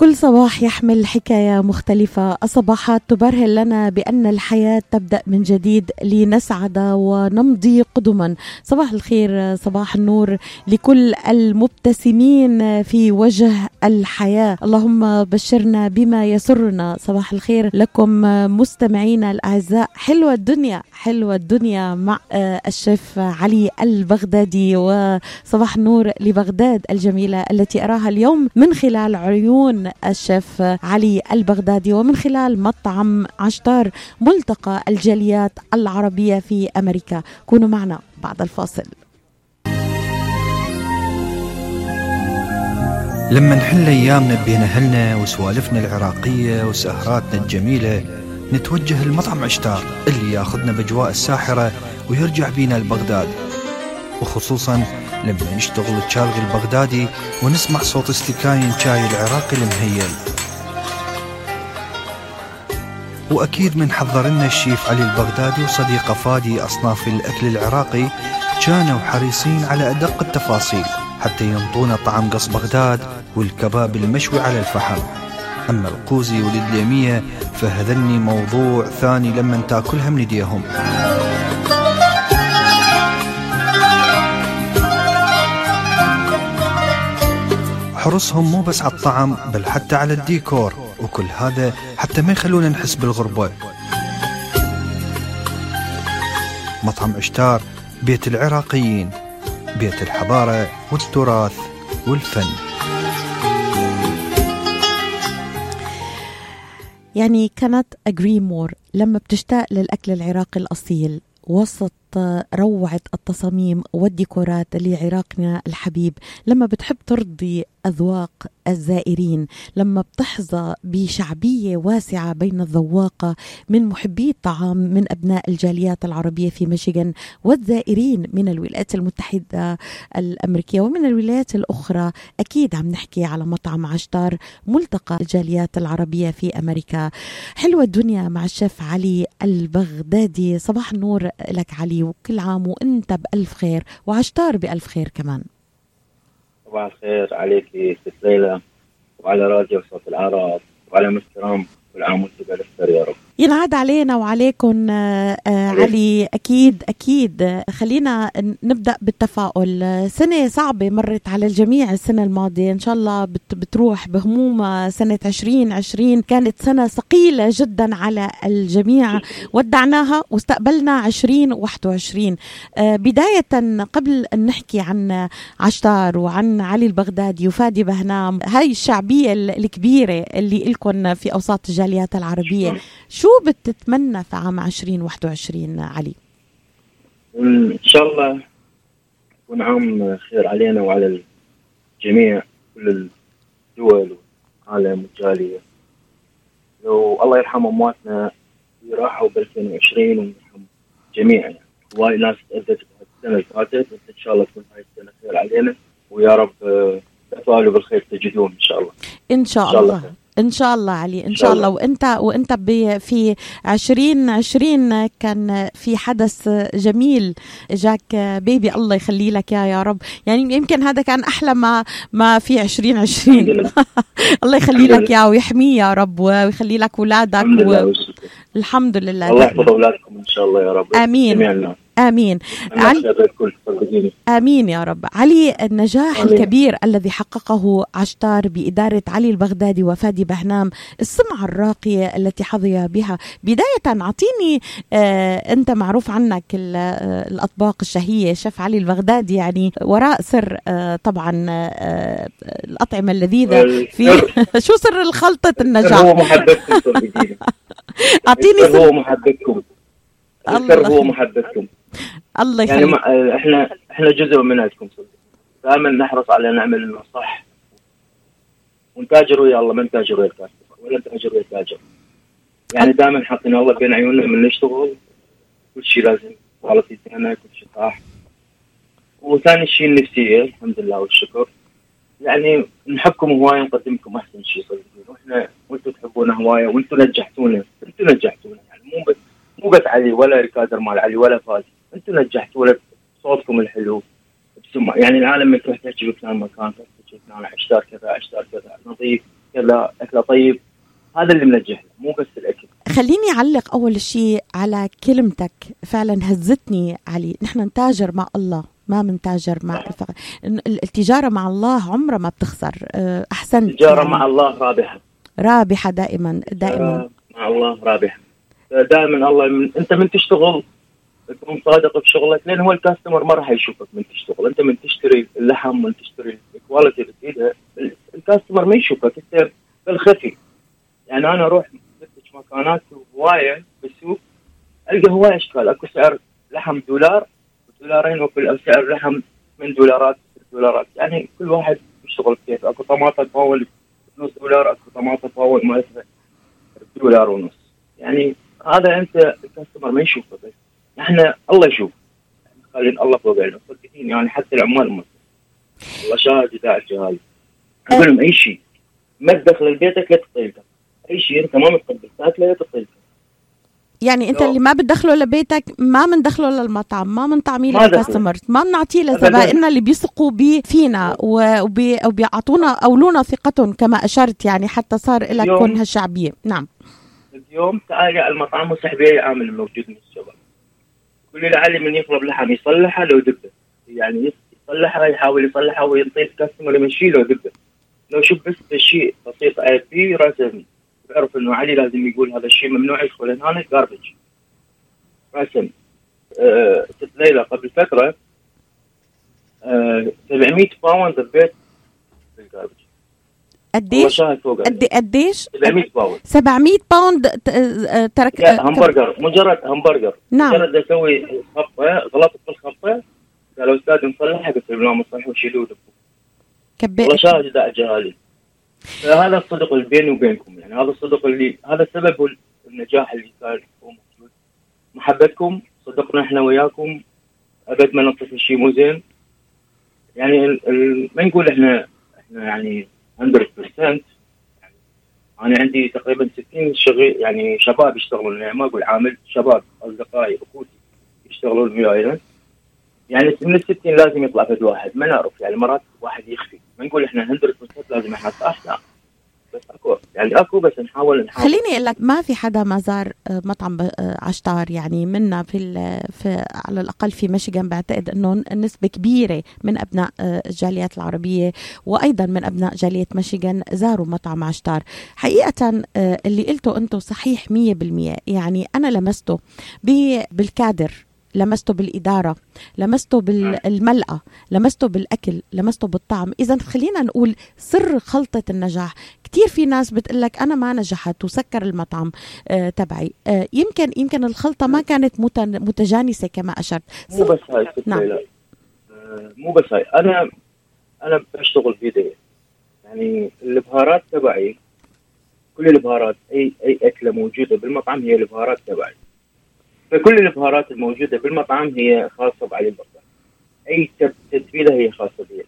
كل صباح يحمل حكاية مختلفة. الصباحات تبرهن لنا بأن الحياة تبدأ من جديد لنسعد ونمضي قدما. صباح الخير صباح النور لكل المبتسمين في وجه الحياة. اللهم بشرنا بما يسرنا. صباح الخير لكم مستمعينا الأعزاء. حلوة الدنيا حلوة الدنيا مع الشيف علي البغدادي. وصباح النور لبغداد الجميلة التي أراها اليوم من خلال عيون الشيف علي البغدادي. ومن خلال مطعم عشتار ملتقى الجاليات العربية في أمريكا. كونوا معنا بعد الفاصل. لما نحل ايامنا بين اهلنا وسوالفنا العراقية وسهراتنا الجميلة نتوجه لمطعم عشتار اللي ياخذنا بأجواء الساحرة ويرجع بينا لبغداد. وخصوصا لما نشتغل الشالغي البغدادي ونسمع صوت استكاين شاي العراقي المهيل. وأكيد من حضر لنا الشيف علي البغدادي وصديقه فادي أصناف الأكل العراقي كانوا حريصين على أدق التفاصيل حتى ينطونا طعم قص بغداد والكباب المشوي على الفحم. أما القوزي والدليمية فهذني موضوع ثاني لما تأكلها من ايديهم حرصهم مو بس على الطعم بل حتى على الديكور وكل هذا حتى ما يخلونا نحس بالغربة. مطعم عشتار بيت العراقيين بيت الحضارة والتراث والفن. يعني كانت أجري مور لما بتشتاق للأكل العراقي الأصيل وسط روعة التصاميم والديكورات لعراقنا الحبيب. لما بتحب ترضي أذواق الزائرين لما بتحظى بشعبية واسعة بين الذواقة من محبي الطعام من أبناء الجاليات العربية في ميشيغان والزائرين من الولايات المتحدة الأمريكية ومن الولايات الأخرى أكيد عم نحكي على مطعم عشتار ملتقى الجاليات العربية في أمريكا. حلوة الدنيا مع الشيف علي البغدادي. صباح النور لك علي. وكل عام وانت بألف خير وعشتار بألف خير كمان. صباح الخير عليك ست ليلى وعلى راديو صوت العرب وعلى مسترام كل عام وأنتم بألف خير يا رب. ينعاد علينا وعليكم آه، آه، علي. أكيد أكيد. خلينا نبدأ بالتفاؤل. سنة صعبة مرت على الجميع السنة الماضية. إن شاء الله بتروح بهمومها سنة 2020 كانت سنة ثقيلة جدا على الجميع. ودعناها واستقبلنا 2021 آه، بداية قبل أن نحكي عن عشتار وعن علي البغدادي وفادي بهنام هاي الشعبية الكبيرة اللي لكم في أوساط الجاليات العربية. شو بتتمنى في عام 2021 علي؟ ان شاء الله يكون عام خير علينا وعلى الجميع كل الدول والعالم والجالية. لو الله يرحم أمواتنا اللي راحوا ب 2020 ويرحم الجميع يعني هواي ناس تأذت السنة اللي فاتت بس إن شاء الله تكون هاي السنة خير علينا. ويا رب تفاؤلوا بالخير تجدون إن شاء الله. إن شاء, إن شاء الله. إن شاء الله علي إن شاء الله. وإنت وإنت في 2020 كان في حدث جميل جاك بيبي. الله يخلي لك يا يا رب. يعني يمكن هذا كان أحلى ما ما في 2020 الله يخلي لك يا ويحميه يا رب ويخلي لك اولادك الحمد لله. الله يحفظ أولادكم إن شاء الله يا رب. آمين. جميعنا. آمين. علي آمين يا رب. علي النجاح آمين. الكبير الذي حققه عشتار بإدارة علي البغدادي وفادي بهنام السمعة الراقية التي حظي بها. بداية أعطيني آه أنت معروف عنك الأطباق الشهية شيف علي البغدادي يعني وراء سر آه طبعا آه الأطعمة اللذيذة في شو سر الخلطة النجاح؟ هو أعطيني سر هو محبتكم السر هو محبتكم الله يخليك. يعني ما إحنا إحنا جزء من عندكم دائما نحرص على نعمل انه صح ونتاجر ويا الله ما نتاجر ويا الكاستمر ولا نتاجر ويا التاجر. يعني دائما حاطين الله بين عيوننا من نشتغل كل شيء لازم. زينه كل شيء صح. وثاني شيء النفسيه الحمد لله والشكر. يعني نحبكم هواية ونقدم لكم أحسن شيء صدقين وإحنا وإنتم تحبونا هواية وإنتم نجحتونا. إنتم نجحتونا. يعني مو بس مو بس علي ولا الكادر مال علي ولا فادي أنتم نجحتوا صوتكم الحلو؟ بسمع يعني العالم تروح تحكي بفلان مكان تروح تحكي فلان عشتار كذا عشتار كذا نظيف كذا اكله طيب. هذا اللي منجح مو بس الأكل. خليني أعلق أول شيء على كلمتك. فعلا هزتني علي. نحن نتاجر مع الله ما منتاجر مع التجارة مع الله عمرها ما بتخسر. آه، أحسنت. التجارة مع الله رابحة. رابحة دائما دائما. مع الله رابحة. دائما الله من أنت من تشتغل؟ تكون صادق في شغلك لأن هو الكاستمر ما راح يشوفك من تشتغل. أنت من تشتري اللحم من تشتري الكواليتي اللي تريدها الكاستمر ما يشوفك. أنت بالخفي. يعني أنا أروح مكانات هواية بالسوق ألقى هواية اشكال أكو سعر لحم دولار دولارين وكل سعر لحم من دولارات دولارات. يعني كل واحد يشتغل كيف أكو طماطم تفاول نص دولار أكو طماطم تفاول ما دولار ونص. يعني هذا أنت الكاستمر ما يشوفه بس إحنا الله يشوف. خلين الله فوق علينا صدقين يعني حتى العمال ما الله شاهد اذا الجهاز. أقول لهم أي شيء. ما تدخل لبيتك لا تطيلك أي شيء أنت ما متقبل. تاكله لا تطيلك يعني أنت اللي ما بتدخله لبيتك ما بندخله للمطعم ما بنطعميه للكاستمر ما بنعطيه لزبائننا اللي بيثقوا بي فينا وبيعطونا اولونا ثقتهم كما أشرت يعني حتى صار لك كون هالشعبيه نعم. اليوم تعالي على المطعم وسحبي عامل موجود من الشباب كل اللي من يطلب لحم يصلحها لو دبه. يعني يصلحها يحاول يصلحها ويعطي الكاستمر يمشي له دبه. لو شوف بس شيء بسيط فيه راسه بيعرف إنه علي لازم يقول هذا الشيء ممنوع يدخل هنا جاربج رسم أه ليلى قبل فترة أه 700 باوند بيت بالجاربج قديش؟ قد قديش؟ 700 باوند. 700 باوند ترك همبرجر. مجرد همبرجر. نعم. مجرد أسوي خطه غلطت في الخطه قالوا أستاذ نصلحها قلت لهم لا ما تصلحوا شيلوه كبيت والله شاهد إذا اجى هذا الصدق اللي بيني وبينكم. يعني هذا الصدق اللي هذا سبب النجاح اللي صار موجود محبتكم صدقنا إحنا وياكم. أبد ما نصف الشيء مو زين. يعني ال ما نقول إحنا إحنا يعني 100% يعني أنا عندي تقريبا 60 شغل يعني شباب يشتغلون يعني ما أقول عامل شباب اصدقائي اخوتي يشتغلون وياي يعني من ال 60 لازم يطلع فد واحد ما نعرف يعني مرات واحد يخفي ما نقول إحنا 100% لازم إحنا صح لا بس أكو. يعني أكو بس نحاول نحاول. خليني أقول لك ما في حدا ما زار آه، مطعم آه، عشتار. يعني منا في, في على الأقل في ميشيغان بعتقد انه نسبة كبيرة من أبناء آه، الجاليات العربية وأيضا من أبناء جالية ميشيغان زاروا مطعم عشتار. حقيقة اللي قلته أنتم صحيح 100% يعني أنا لمسته بالكادر. لمسته بالإدارة لمسته بالملأة لمسته بالأكل لمسته بالطعم. إذا خلينا نقول سر خلطة النجاح. كثير في ناس بتقول لك أنا ما نجحت وسكر المطعم آه تبعي. آه يمكن يمكن الخلطة ما كانت متجانسة كما أشرت. مو بس هاي نعم. آه مو بس هاي. أنا أنا بشتغل بيدي يعني البهارات تبعي كل البهارات أي أي أكلة موجودة بالمطعم هي البهارات تبعي. فكل البهارات الموجودة بالمطعم هي خاصة بعلي البغدادي أي تتبيله هي خاصة بي.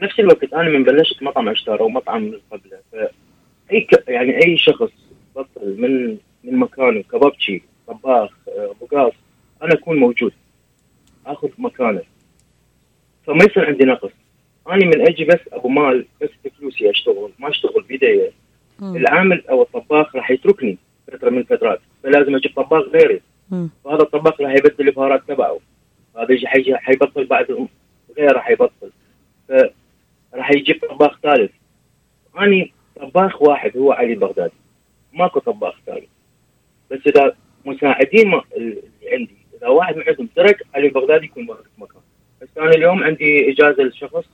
بنفس الوقت أنا من بلشت مطعم عشتار أو مطعم من قبله فاي ك... يعني أي شخص بطل من من مكانه كبابتشي طباخ بقاص أنا أكون موجود. آخذ مكانه. فما يصير عندي نقص. أنا من أجي بس أبو مال بس فلوسي أشتغل ما أشتغل بيدي. العامل أو الطباخ راح يتركني. فترة من الفترات. فلازم أجيب طباخ غيري. وهذا الطباخ راح يبدل البهارات تبعه. هذا يجي حيبطل بعد غيره حيبطل. فراح يجيب طباخ ثالث. أني طباخ واحد هو علي بغدادي ماكو طباخ ثاني. بس إذا مساعدين ما اللي عندي. إذا واحد من عندهم ترك علي بغدادي يكون واقف مكان. بس أنا اليوم عندي إجازة لشخص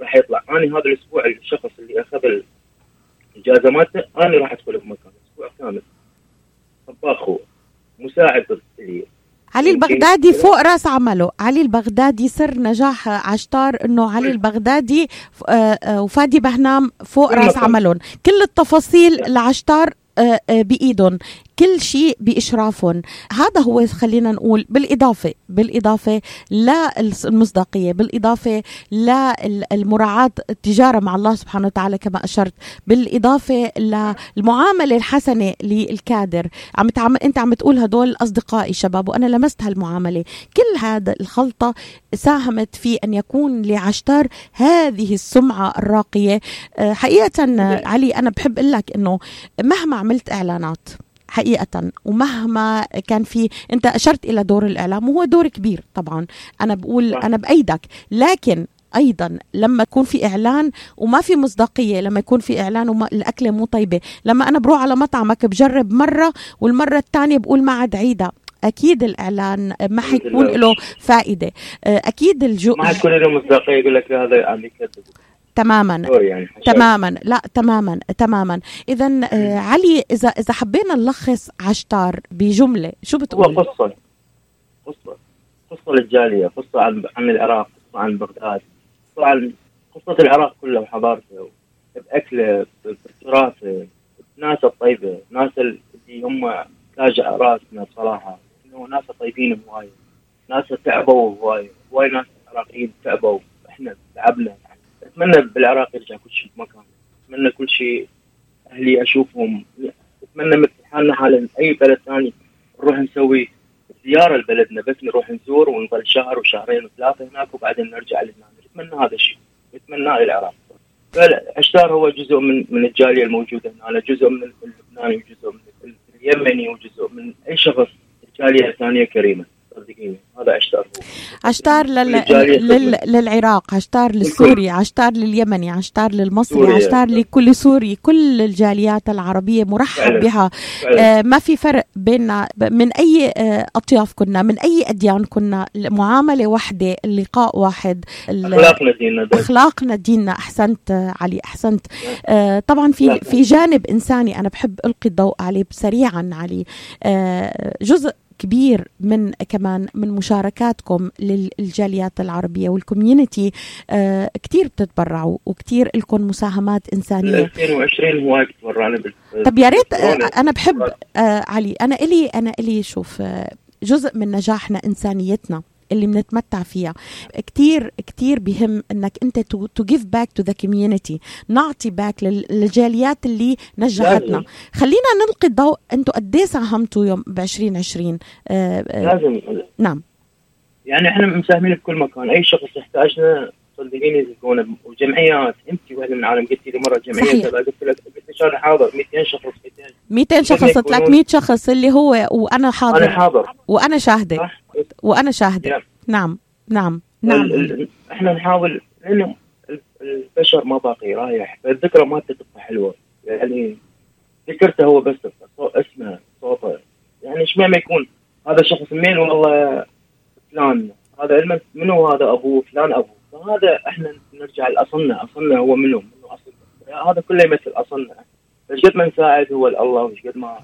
راح يطلع. أنا هذا الأسبوع الشخص اللي أخذ الإجازة مالته أنا راح ادخل بمكان أسبوع كامل. طباخ هو مساعد لي علي البغدادي فوق رأس عمله. علي البغدادي سر نجاح عشتار إنه علي البغدادي آه، آه، وفادي بهنام فوق رأس عملهم. كل التفاصيل لعشتار آه، بإيدهم. كل شيء بإشرافهم. هذا هو خلينا نقول بالإضافة بالإضافة للمصداقية بالإضافة للمراعاة التجارة مع الله سبحانه وتعالى كما أشرت بالإضافة للمعاملة الحسنة للكادر. عم تعم... أنت عم تقول هدول أصدقائي شباب وأنا لمست هالمعاملة. كل هذا الخلطة ساهمت في أن يكون لعشتار هذه السمعة الراقية. آه، حقيقة علي أنا بحب أقول لك أنه مهما عملت إعلانات حقيقة. ومهما كان في أنت أشرت إلى دور الإعلام وهو دور كبير طبعا. أنا بقول أنا بأيدك. لكن أيضا لما يكون في إعلان وما في مصداقية لما يكون في إعلان والاكله مو طيبة. لما أنا بروح على مطعمك بجرب مرة والمرة الثانية بقول ما عاد عيدها. أكيد الإعلان ما حيكون له فائدة. أكيد الجو ما حتكون له مصداقية يقول لك هذا عم يكذب تماما. يعني تماما. لا تماما تماما. اذا آه علي إذا إذا حبينا نلخص عشتار بجملة شو بتقول؟ هو قصه قصه قصه للجاليه قصه عن عن العراق قصه عن بغداد قصه عن قصة العراق كلها وحضارته بأكلة بتراثه ناس الطيبة ناس اللي هم تاج راسنا بصراحه إنه ناس طيبين هوايه ناس تعبوا هوايه هواي ناس عراقيين تعبوا. إحنا تعبنا. أتمنى بالعراق يرجع كل شيء بمكان أتمنى كل شيء أهلي أشوفهم. أتمنى مثل حالنا حال أي بلد ثاني نروح نسوي زيارة لبلدنا. بس نروح نزور ونظل شهر وشهرين وثلاثة هناك وبعدين نرجع لهنا أتمنى هذا الشيء. اتمناه للعراق فالعشتار هو جزء من من الجالية الموجودة هنا. جزء من اللبناني وجزء من اليمني وجزء من أي شخص. الجاليه الثانية كريمة. صدقيني. هذا عشتار عشتار لل... لل... للعراق عشتار للسوري عشتار لليمني عشتار للمصري عشتار لكل سوري كل الجاليات العربية مرحب فعلا. بها. فعلا. آه ما في فرق بيننا من أي آه أطياف كنا من أي أديان كنا معاملة واحدة اللقاء واحد أخلاقنا ديننا أخلاقنا ديننا. أحسنت علي أحسنت. آه طبعا في في جانب إنساني أنا بحب ألقي الضوء عليه سريعا علي. آه جزء كبير من كمان من مشاركاتكم للجاليات العربية وال community آه كتير بتتبرعوا وكتير لكم مساهمات إنسانية. 2020 هواي تبرعنا طب يا ريت أنا بحب آه علي أنا إلي أنا إلي شوف آه جزء من نجاحنا إنسانيتنا. اللي بنتمتع فيها. كتير كتير مهم إنك أنت to give back to the community نعطي back للجاليات اللي نجحتنا. خلينا نلقي الضوء أنتم قد إيه ساهمتوا يوم ب 2020 آه آه لازم. نعم. يعني إحنا مساهمين في كل مكان. أي شخص يحتاجنا صدقيني تكون وجمعيات أنت واحدة من العالم قلت لي مرة جمعية قلت لك أنا حاضر 200 شخص 200 200 شخص 300 شخص اللي هو وأنا حاضر. أنا حاضر. وأنا شاهدة. وأنا شاهدة. نعم. نعم. نعم. إحنا نحاول لأنه البشر ما باقي رايح. الذكرى ما تبقى حلوة. يعني ذكرته هو بس اسمه صوته. يعني إيش ما يكون. هذا شخص مين؟ والله فلان. هذا منو هذا أبوه؟ فلان أبوه. فهذا إحنا نرجع لأصلنا. أصلنا هو منو؟ منو اصل هذا كله يمثل أصلنا. إيش قد ما نساعد هو الله وايش قد ما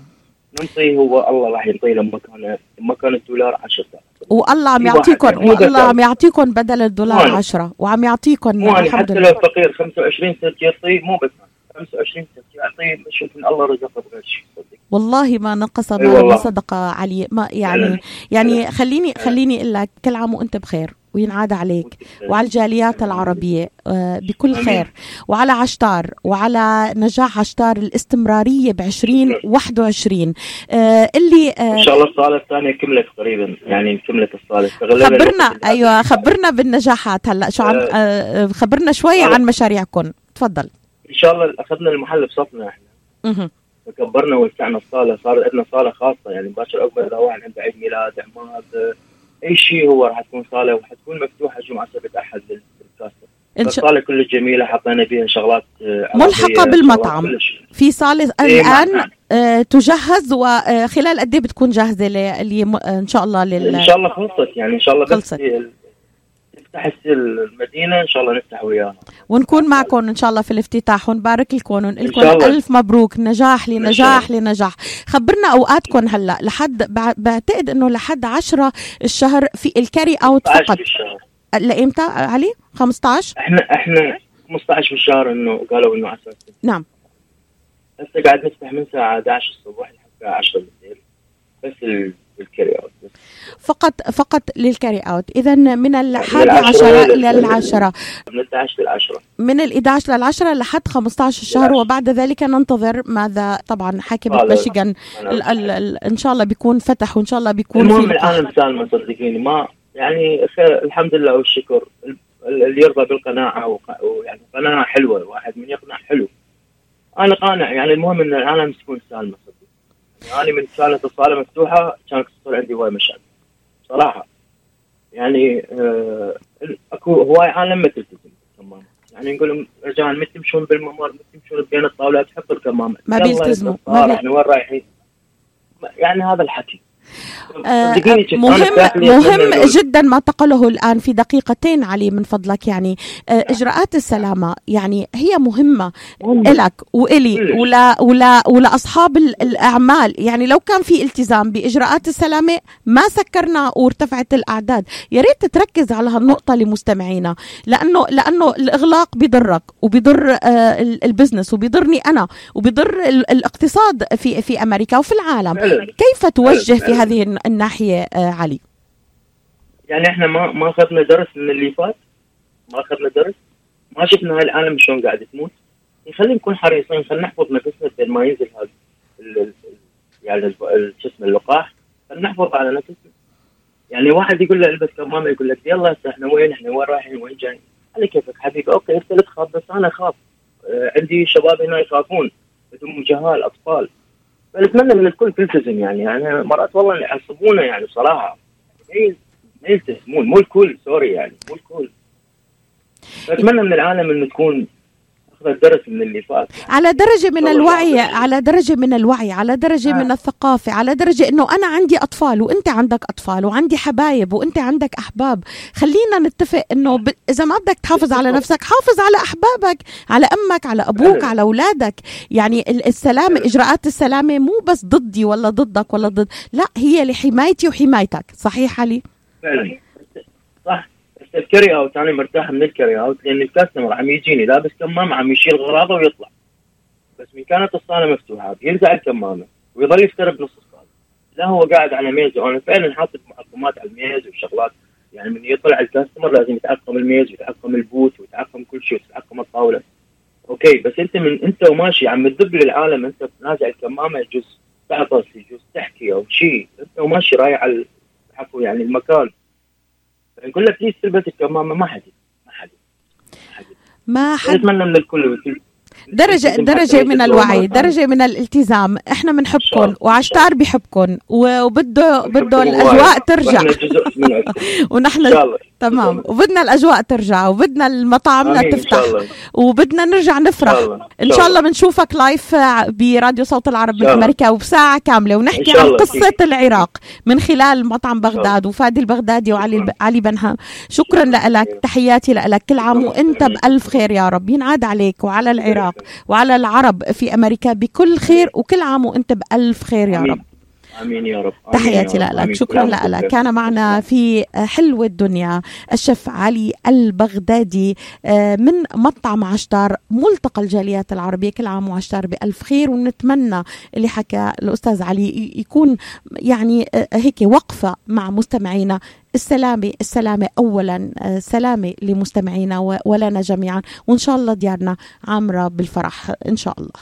ننطي هو الله راح ينطي لما كان لما كان الدولار 10000 والله عم يعطيكم والله عم يعطيكم بدل الدولار 10 وعم يعطيكم الحمد حتى لو فقير 25 سنت يعطي مو بس 25 سنت يعطي. بشوف إن الله رزقه بغير شيء. والله ما نقص ما صدقه علي. ما يعني يعني خليني خليني أقول لك كل عام وأنت بخير. وينعاد عليك؟ وعلى الجاليات العربية آه، بكل خير. وعلى عشتار وعلى نجاح عشتار الاستمرارية ب 2021 آه، اللي آه، إن شاء الله الصالة الثانية كملت قريبا يعني كملت الصالة. خبرنا أيوه خبرنا بالنجاحات هلا. شو عم خبرنا شوي عن مشاريعكم تفضل. إن شاء الله أخذنا المحل بصفنا إحنا. فكبرنا ووسعنا الصالة صار عندنا صالة خاصة يعني مباشر أكبر إذا واحد عنده عيد ميلاد عماد أي شيء هو راح تكون صالة وحتكون مفتوحة جمعة سبت أحد للكاستر الصاله كلها جميلة حطينا فيها شغلات آه، ملحقه بالمطعم. في صالة إيه الآن آه تجهز وخلال قد إيه بتكون جاهزة اللي إن شاء الله لل إن شاء الله خلصت يعني إن شاء الله خلصت. نفتح المدينة إن شاء الله نفتح وياها ونكون معكم إن شاء الله في الافتتاح ونبارك لكم. ونقول ألف مبروك. نجاح لنجاح لنجاح خبرنا أوقاتكم هلأ. لحد بعتقد إنه لحد 10 الشهر في الكاري أوت فقط. لايمتى علي؟ 15 إحنا إحنا 15 في الشهر إنه قالوا إنه اساسي نعم. هسه قاعد نفتح من الساعة 11 الصبح لحد الساعة 10 بالليل. بس ال carry out فقط فقط لل carry out اذا من الحادي للعشرة عشر لل- للعشرة من 11 لل 10 من ال 11 للعشرة لحد 15 الشهر للعشرة. وبعد ذلك ننتظر ماذا طبعا حاكمة هذا- ميشيغان ال ال ال إن شاء الله بيكون فتح وإن شاء الله بيكون المهم. العالم سالمه صدقيني ما يعني خير الحمد لله والشكر. ال- اللي يرضى بالقناعة وق- ويعني قناعة حلوة الواحد من يقنع حلو. أنا قانع يعني المهم إن العالم تكون سالمه أنا من كانت الصالة مفتوحة كانت تصير عندي هواي مشاكل صراحة. يعني آه أكو هواي عالم ما تلتزم بالكمامة. يعني نقول رجال ما تمشون بالممر ما تمشون بين الطاولات حطوا الكمامة. ما بيلتزموا، ما بي- وين رايحين؟ يعني هذا الحكي. آه، أنا مهم مهم جدا ما تقله الآن في دقيقتين علي من فضلك يعني. آه، إجراءات السلامة يعني هي مهمة مهم. إلك وإلي كلش. ولا ولا ولا أصحاب ال- الأعمال. يعني لو كان في التزام بإجراءات السلامة ما سكرنا وارتفعت الأعداد. يا ريت تركز على هالنقطة لمستمعينا لأنه لأنه الإغلاق آه، ال- البزنس وبيضرني أنا وبيضر ال- الاقتصاد في في أمريكا وفي العالم. فعلا كيف توجه في هذه الن- الناحية آه، علي. يعني إحنا ما ما أخذنا درس من اللي فات؟ ما أخذنا درس؟ ما شفنا هاي العالم شلون قاعد تموت؟ خلينا نكون حريصين خلينا نحفظ نفسنا بين ما ينزل هذا يعني شو اسمه اللقاح. خلينا نحفظ على نفسنا. يعني واحد يقول له ألبس كمامة يقول لك يلا هسه إحنا وين؟ إحنا وين رايحين؟ وين جايين؟ على كيفك حبيبي؟ okay أنت لا تخاف بس أنا أخاف. آه، عندي شباب هنا يخافون. هم جهال أطفال. فنتمنى من الكل تلتزم يعني. يعني مرات والله يعصبونا يعني صراحة. ما ما يلتزمون مو الكل sorry يعني. مو الكل. فاتمنى من العالم إنه تكون اخذ الدرس من اللي فات على درجة من. الوعي على درجة من الوعي على درجة آه. من الثقافة على درجة إنه أنا عندي أطفال وأنت عندك أطفال وعندي حبايب وأنت عندك أحباب خلينا نتفق إنه ب... إذا ما بدك تحافظ على. نفسك حافظ على أحبابك على أمك على أبوك فعلاً. على أولادك يعني ال- السلامة فعلاً. إجراءات السلامة مو بس ضدي ولا ضدك ولا ضد لا هي لحمايتي وحمايتك صحيح علي فعلا ال carry out أنا مرتاح من ال carry out لأن ال customer عم يجيني لابس كمامة عم يشيل غراضه ويطلع. بس من كانت الصالة مفتوحه بينزع الكمامة ويظل يفتر بنص الصالة. لا هو قاعد على ميز وأنا فعلا حاطط معقمات على الميز وشغلات. يعني من يطلع ال customer لازم يتعقم الميز ويتعقم ال booth ويتعقم كل شيء ويتعقم الطاولة. okay بس أنت من أنت وماشي عم تدب للعالم أنت نازع الكمامة يجوز تعطس يجوز تحكي أو شيء. أنت وماشي رايح على عفوا يعني المكان. نقول له please تلبس الكمامه ما حد ما حد ما حد. ما حد نتمنى من الكل درجة درجة من الوعي. درجة من الالتزام إحنا بنحبكم. وعشتار بحبكم وبده بده الاجواء. ترجع ونحن تمام وبدنا الاجواء ترجع وبدنا المطاعمنا تفتح وبدنا نرجع نفرح. ان شاء الله بنشوفك لايف براديو صوت العرب من. أمريكا وبساعه كامله ونحكي عن. قصه العراق من خلال مطعم. بغداد وفادي البغدادي وعلي. علي بنها شكرا لك تحياتي لك كل عام. وانت بالف خير يا رب ينعاد عليك وعلى العراق وعلى العرب في أمريكا بكل خير وكل عام وأنت بألف خير يا. رب. آمين يا رب. تحياتي. لك. شكرا لك. كان معنا في حلو الدنيا الشيف علي البغدادي آه، من مطعم عشتار ملتقى الجاليات العربية كل عام وعشتار بألف خير. ونتمنى اللي حكى الأستاذ علي يكون يعني آه، هيك وقفة مع مستمعينا السلامة السلامة أولا آه، سلامة لمستمعينا ولنا جميعا. وإن شاء الله ديارنا عامرة بالفرح إن شاء الله.